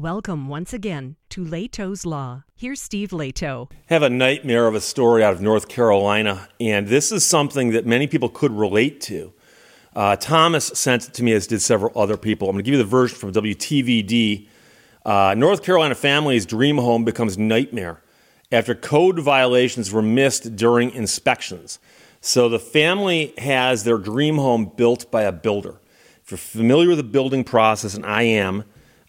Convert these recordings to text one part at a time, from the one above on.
Welcome once again to Lehto's Law. Here's Steve Lehto. have a nightmare of a story out of North Carolina, and this is something that many people could relate to. Uh, Thomas sent it to me, as did several other people. I'm going to give you the version from WTVD. Uh, North Carolina family's dream home becomes nightmare after code violations were missed during inspections. So the family has their dream home built by a builder. If you're familiar with the building process, and I am,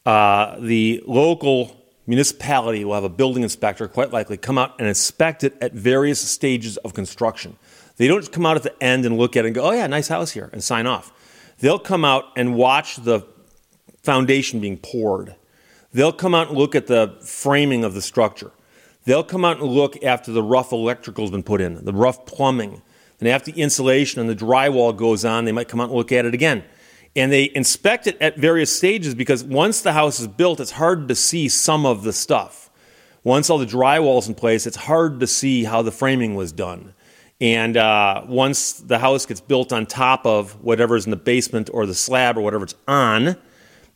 uh, the local municipality will have a building inspector, quite likely, come out and inspect it at various stages of construction. They don't just come out at the end and look at it and go, oh, yeah, nice house here, and sign off. They'll come out and watch the foundation being poured. They'll come out and look at the framing of the structure. They'll come out and look after the rough electrical has been put in, the rough plumbing. And after the insulation and the drywall goes on, they might come out and look at it again. And they inspect it at various stages because once the house is built, it's hard to see some of the stuff. Once all the drywall's in place, it's hard to see how the framing was done. And uh, once the house gets built on top of whatever's in the basement or the slab or whatever it's on,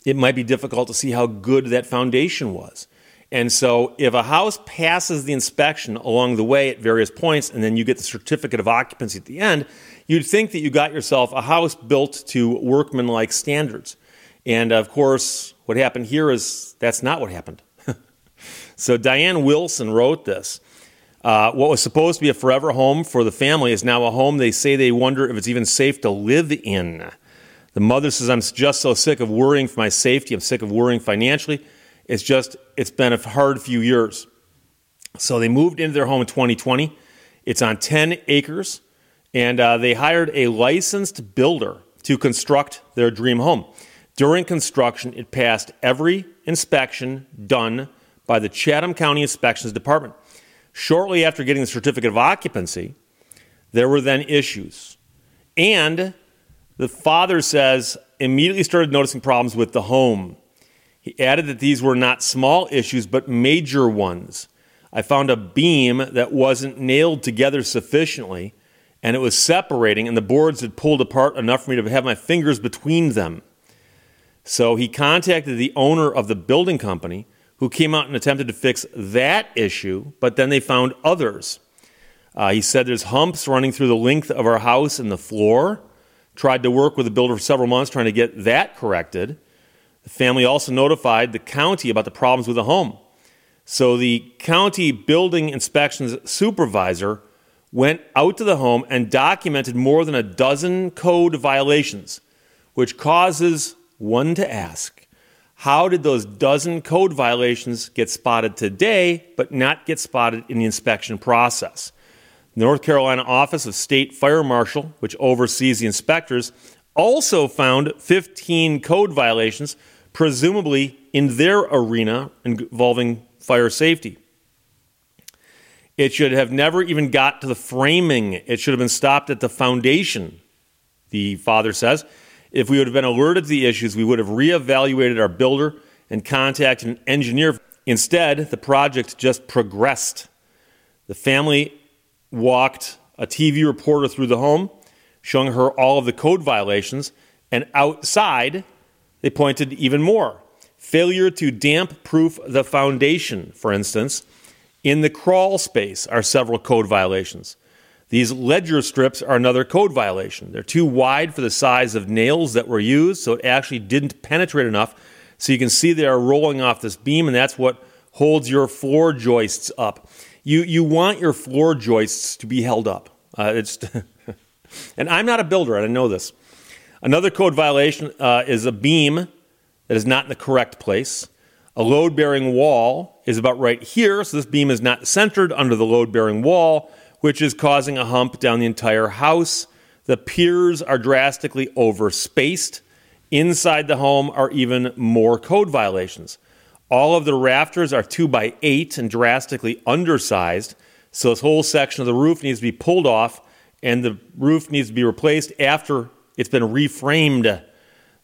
it might be difficult to see how good that foundation was. And so, if a house passes the inspection along the way at various points, and then you get the certificate of occupancy at the end, you'd think that you got yourself a house built to workmanlike standards. And of course, what happened here is that's not what happened. so, Diane Wilson wrote this. Uh, what was supposed to be a forever home for the family is now a home they say they wonder if it's even safe to live in. The mother says, I'm just so sick of worrying for my safety. I'm sick of worrying financially. It's just, it's been a hard few years. So they moved into their home in 2020. It's on 10 acres, and uh, they hired a licensed builder to construct their dream home. During construction, it passed every inspection done by the Chatham County Inspections Department. Shortly after getting the certificate of occupancy, there were then issues. And the father says immediately started noticing problems with the home. He added that these were not small issues, but major ones. I found a beam that wasn't nailed together sufficiently, and it was separating, and the boards had pulled apart enough for me to have my fingers between them. So he contacted the owner of the building company, who came out and attempted to fix that issue, but then they found others. Uh, he said there's humps running through the length of our house and the floor. Tried to work with the builder for several months trying to get that corrected. The family also notified the county about the problems with the home. So the county building inspections supervisor went out to the home and documented more than a dozen code violations, which causes one to ask how did those dozen code violations get spotted today but not get spotted in the inspection process? The North Carolina Office of State Fire Marshal, which oversees the inspectors, also found 15 code violations presumably in their arena involving fire safety. It should have never even got to the framing. It should have been stopped at the foundation, the father says. If we would have been alerted to the issues, we would have reevaluated our builder and contacted an engineer. Instead, the project just progressed. The family walked a TV reporter through the home, showing her all of the code violations, and outside, they pointed even more. Failure to damp proof the foundation, for instance. In the crawl space are several code violations. These ledger strips are another code violation. They're too wide for the size of nails that were used, so it actually didn't penetrate enough. So you can see they are rolling off this beam, and that's what holds your floor joists up. You, you want your floor joists to be held up. Uh, it's and I'm not a builder, and I know this. Another code violation uh, is a beam that is not in the correct place. A load bearing wall is about right here, so this beam is not centered under the load bearing wall, which is causing a hump down the entire house. The piers are drastically overspaced. Inside the home are even more code violations. All of the rafters are 2 by 8 and drastically undersized, so this whole section of the roof needs to be pulled off and the roof needs to be replaced after it's been reframed.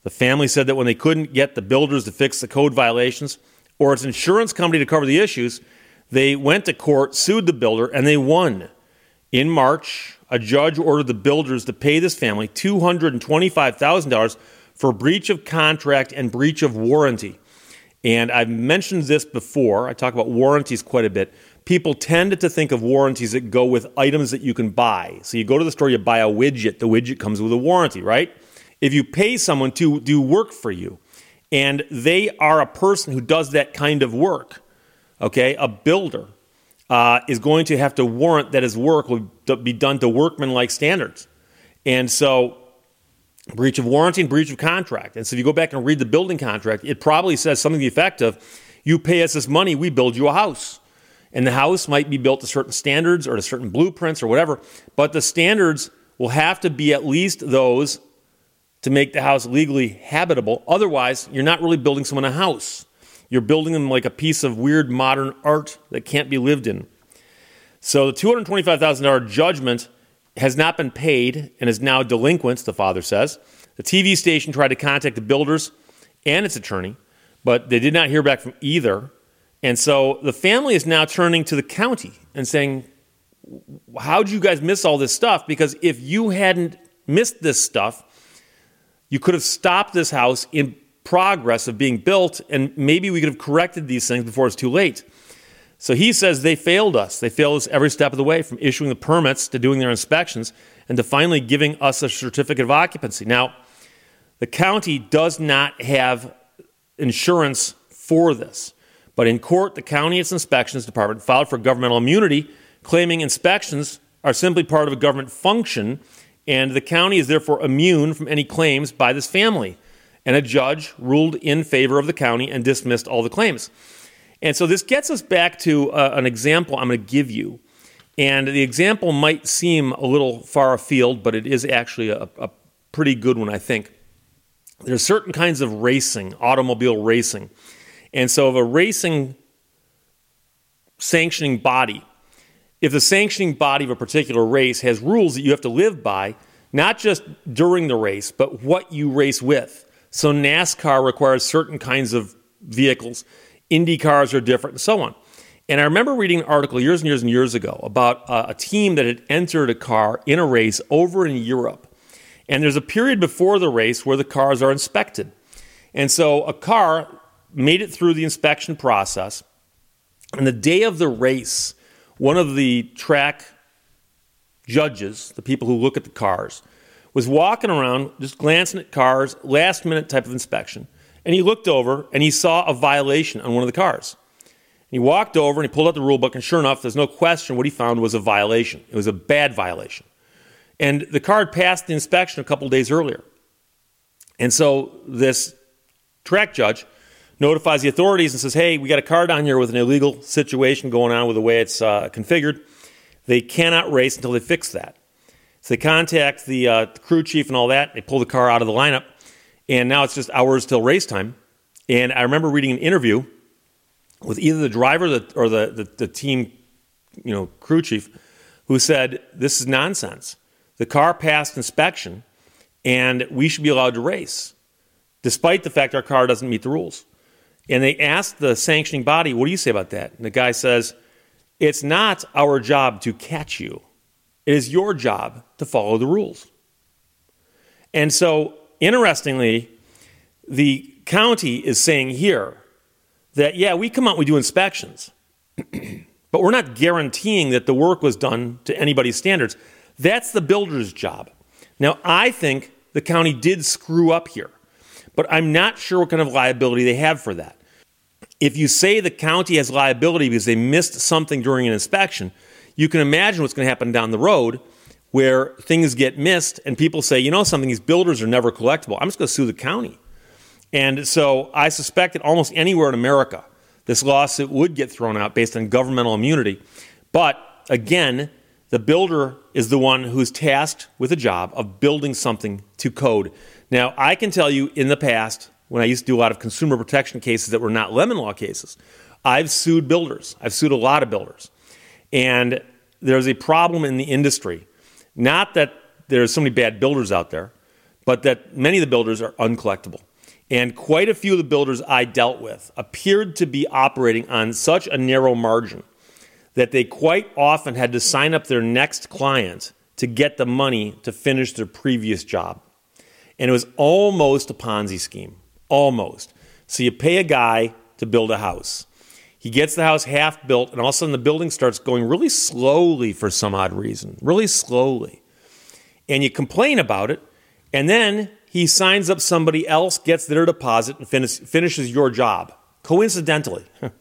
The family said that when they couldn't get the builders to fix the code violations or its insurance company to cover the issues, they went to court, sued the builder, and they won. In March, a judge ordered the builders to pay this family $225,000 for breach of contract and breach of warranty. And I've mentioned this before. I talk about warranties quite a bit. People tend to think of warranties that go with items that you can buy. So you go to the store, you buy a widget, the widget comes with a warranty, right? If you pay someone to do work for you, and they are a person who does that kind of work, okay, a builder uh, is going to have to warrant that his work will be done to workmanlike standards. And so breach of warranty and breach of contract. And so if you go back and read the building contract, it probably says something to the effect of, you pay us this money, we build you a house. And the house might be built to certain standards or to certain blueprints or whatever, but the standards will have to be at least those to make the house legally habitable. Otherwise, you're not really building someone a house. You're building them like a piece of weird modern art that can't be lived in. So the $225,000 judgment has not been paid and is now delinquent, the father says. The TV station tried to contact the builders and its attorney, but they did not hear back from either. And so the family is now turning to the county and saying, How'd you guys miss all this stuff? Because if you hadn't missed this stuff, you could have stopped this house in progress of being built, and maybe we could have corrected these things before it's too late. So he says they failed us. They failed us every step of the way from issuing the permits to doing their inspections and to finally giving us a certificate of occupancy. Now, the county does not have insurance for this, but in court, the county its inspections department filed for governmental immunity, claiming inspections are simply part of a government function, and the county is therefore immune from any claims by this family. And a judge ruled in favor of the county and dismissed all the claims. And so this gets us back to uh, an example I'm going to give you. And the example might seem a little far afield, but it is actually a, a pretty good one, I think. There's certain kinds of racing, automobile racing. And so, if a racing sanctioning body, if the sanctioning body of a particular race has rules that you have to live by, not just during the race, but what you race with. So, NASCAR requires certain kinds of vehicles Indy cars are different, and so on. And I remember reading an article years and years and years ago about uh, a team that had entered a car in a race over in Europe. And there's a period before the race where the cars are inspected. And so a car made it through the inspection process. And the day of the race, one of the track judges, the people who look at the cars, was walking around just glancing at cars, last minute type of inspection. And he looked over and he saw a violation on one of the cars. And he walked over and he pulled out the rule book, and sure enough, there's no question what he found was a violation. It was a bad violation. And the car had passed the inspection a couple days earlier. And so this track judge notifies the authorities and says, hey, we got a car down here with an illegal situation going on with the way it's uh, configured. They cannot race until they fix that. So they contact the, uh, the crew chief and all that. They pull the car out of the lineup and now it's just hours till race time. And I remember reading an interview with either the driver or the, the, the team, you know, crew chief, who said, "This is nonsense. The car passed inspection, and we should be allowed to race, despite the fact our car doesn't meet the rules." And they asked the sanctioning body, "What do you say about that?" And the guy says, "It's not our job to catch you. It is your job to follow the rules." And so Interestingly, the county is saying here that, yeah, we come out, we do inspections, but we're not guaranteeing that the work was done to anybody's standards. That's the builder's job. Now, I think the county did screw up here, but I'm not sure what kind of liability they have for that. If you say the county has liability because they missed something during an inspection, you can imagine what's going to happen down the road where things get missed and people say, you know something, these builders are never collectible. I'm just going to sue the county. And so I suspect that almost anywhere in America, this lawsuit would get thrown out based on governmental immunity. But again, the builder is the one who's tasked with the job of building something to code. Now, I can tell you in the past, when I used to do a lot of consumer protection cases that were not lemon law cases, I've sued builders. I've sued a lot of builders. And there's a problem in the industry not that there's so many bad builders out there, but that many of the builders are uncollectible. And quite a few of the builders I dealt with appeared to be operating on such a narrow margin that they quite often had to sign up their next client to get the money to finish their previous job. And it was almost a Ponzi scheme. Almost. So you pay a guy to build a house. He gets the house half built, and all of a sudden the building starts going really slowly for some odd reason, really slowly. And you complain about it, and then he signs up somebody else, gets their deposit, and finish, finishes your job, coincidentally.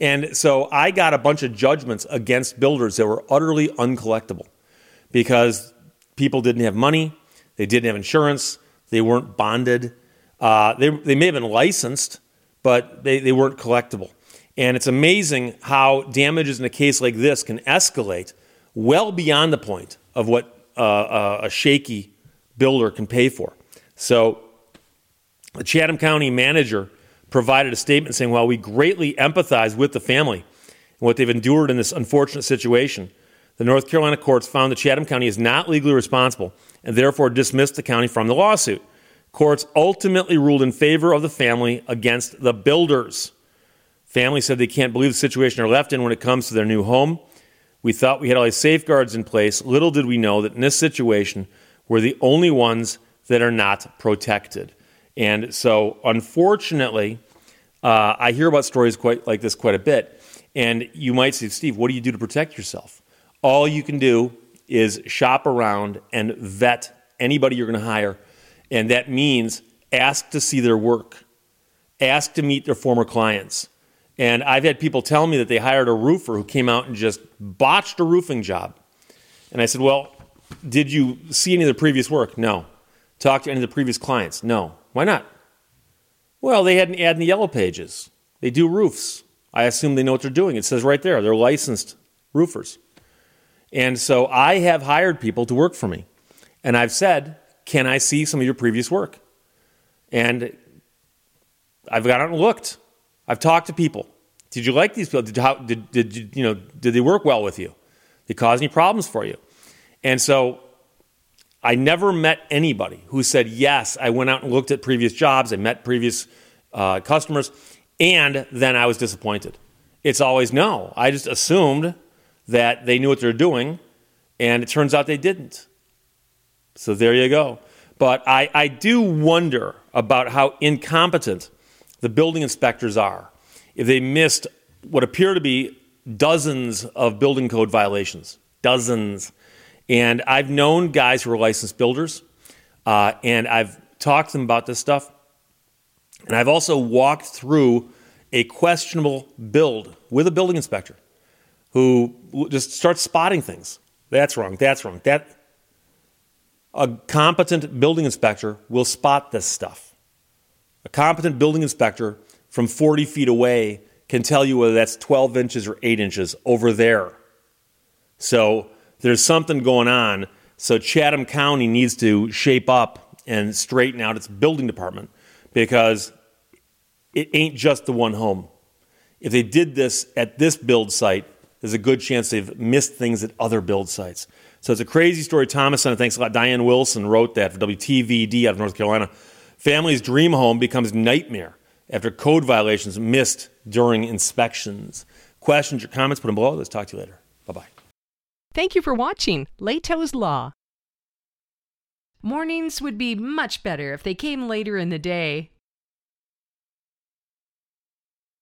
and so I got a bunch of judgments against builders that were utterly uncollectible because people didn't have money, they didn't have insurance, they weren't bonded, uh, they, they may have been licensed, but they, they weren't collectible. And it's amazing how damages in a case like this can escalate well beyond the point of what uh, uh, a shaky builder can pay for. So the Chatham County manager provided a statement saying, while we greatly empathize with the family and what they've endured in this unfortunate situation, the North Carolina courts found that Chatham County is not legally responsible and therefore dismissed the county from the lawsuit. Courts ultimately ruled in favor of the family against the builders. Family said they can't believe the situation they're left in when it comes to their new home. We thought we had all these safeguards in place. Little did we know that in this situation, we're the only ones that are not protected. And so, unfortunately, uh, I hear about stories quite like this quite a bit. And you might say, Steve, what do you do to protect yourself? All you can do is shop around and vet anybody you're going to hire. And that means ask to see their work, ask to meet their former clients. And I've had people tell me that they hired a roofer who came out and just botched a roofing job. And I said, Well, did you see any of the previous work? No. Talk to any of the previous clients? No. Why not? Well, they had an ad in the yellow pages. They do roofs. I assume they know what they're doing. It says right there, they're licensed roofers. And so I have hired people to work for me. And I've said, Can I see some of your previous work? And I've gone out and looked. I've talked to people. Did you like these people? Did, how, did, did, you, you know, did they work well with you? Did they cause any problems for you? And so I never met anybody who said, Yes, I went out and looked at previous jobs, I met previous uh, customers, and then I was disappointed. It's always no. I just assumed that they knew what they're doing, and it turns out they didn't. So there you go. But I, I do wonder about how incompetent the building inspectors are if they missed what appear to be dozens of building code violations. Dozens. And I've known guys who are licensed builders, uh, and I've talked to them about this stuff. And I've also walked through a questionable build with a building inspector who just starts spotting things. That's wrong. That's wrong. That a competent building inspector will spot this stuff. A competent building inspector from 40 feet away can tell you whether that's 12 inches or 8 inches over there. So there's something going on. So Chatham County needs to shape up and straighten out its building department because it ain't just the one home. If they did this at this build site, there's a good chance they've missed things at other build sites. So it's a crazy story. Thomas and thanks a lot. Diane Wilson wrote that for WTVD out of North Carolina. Family's dream home becomes nightmare after code violations missed during inspections. Questions or comments, put them below. Let's talk to you later. Bye bye. Thank you for watching Lehto's Law. Mornings would be much better if they came later in the day.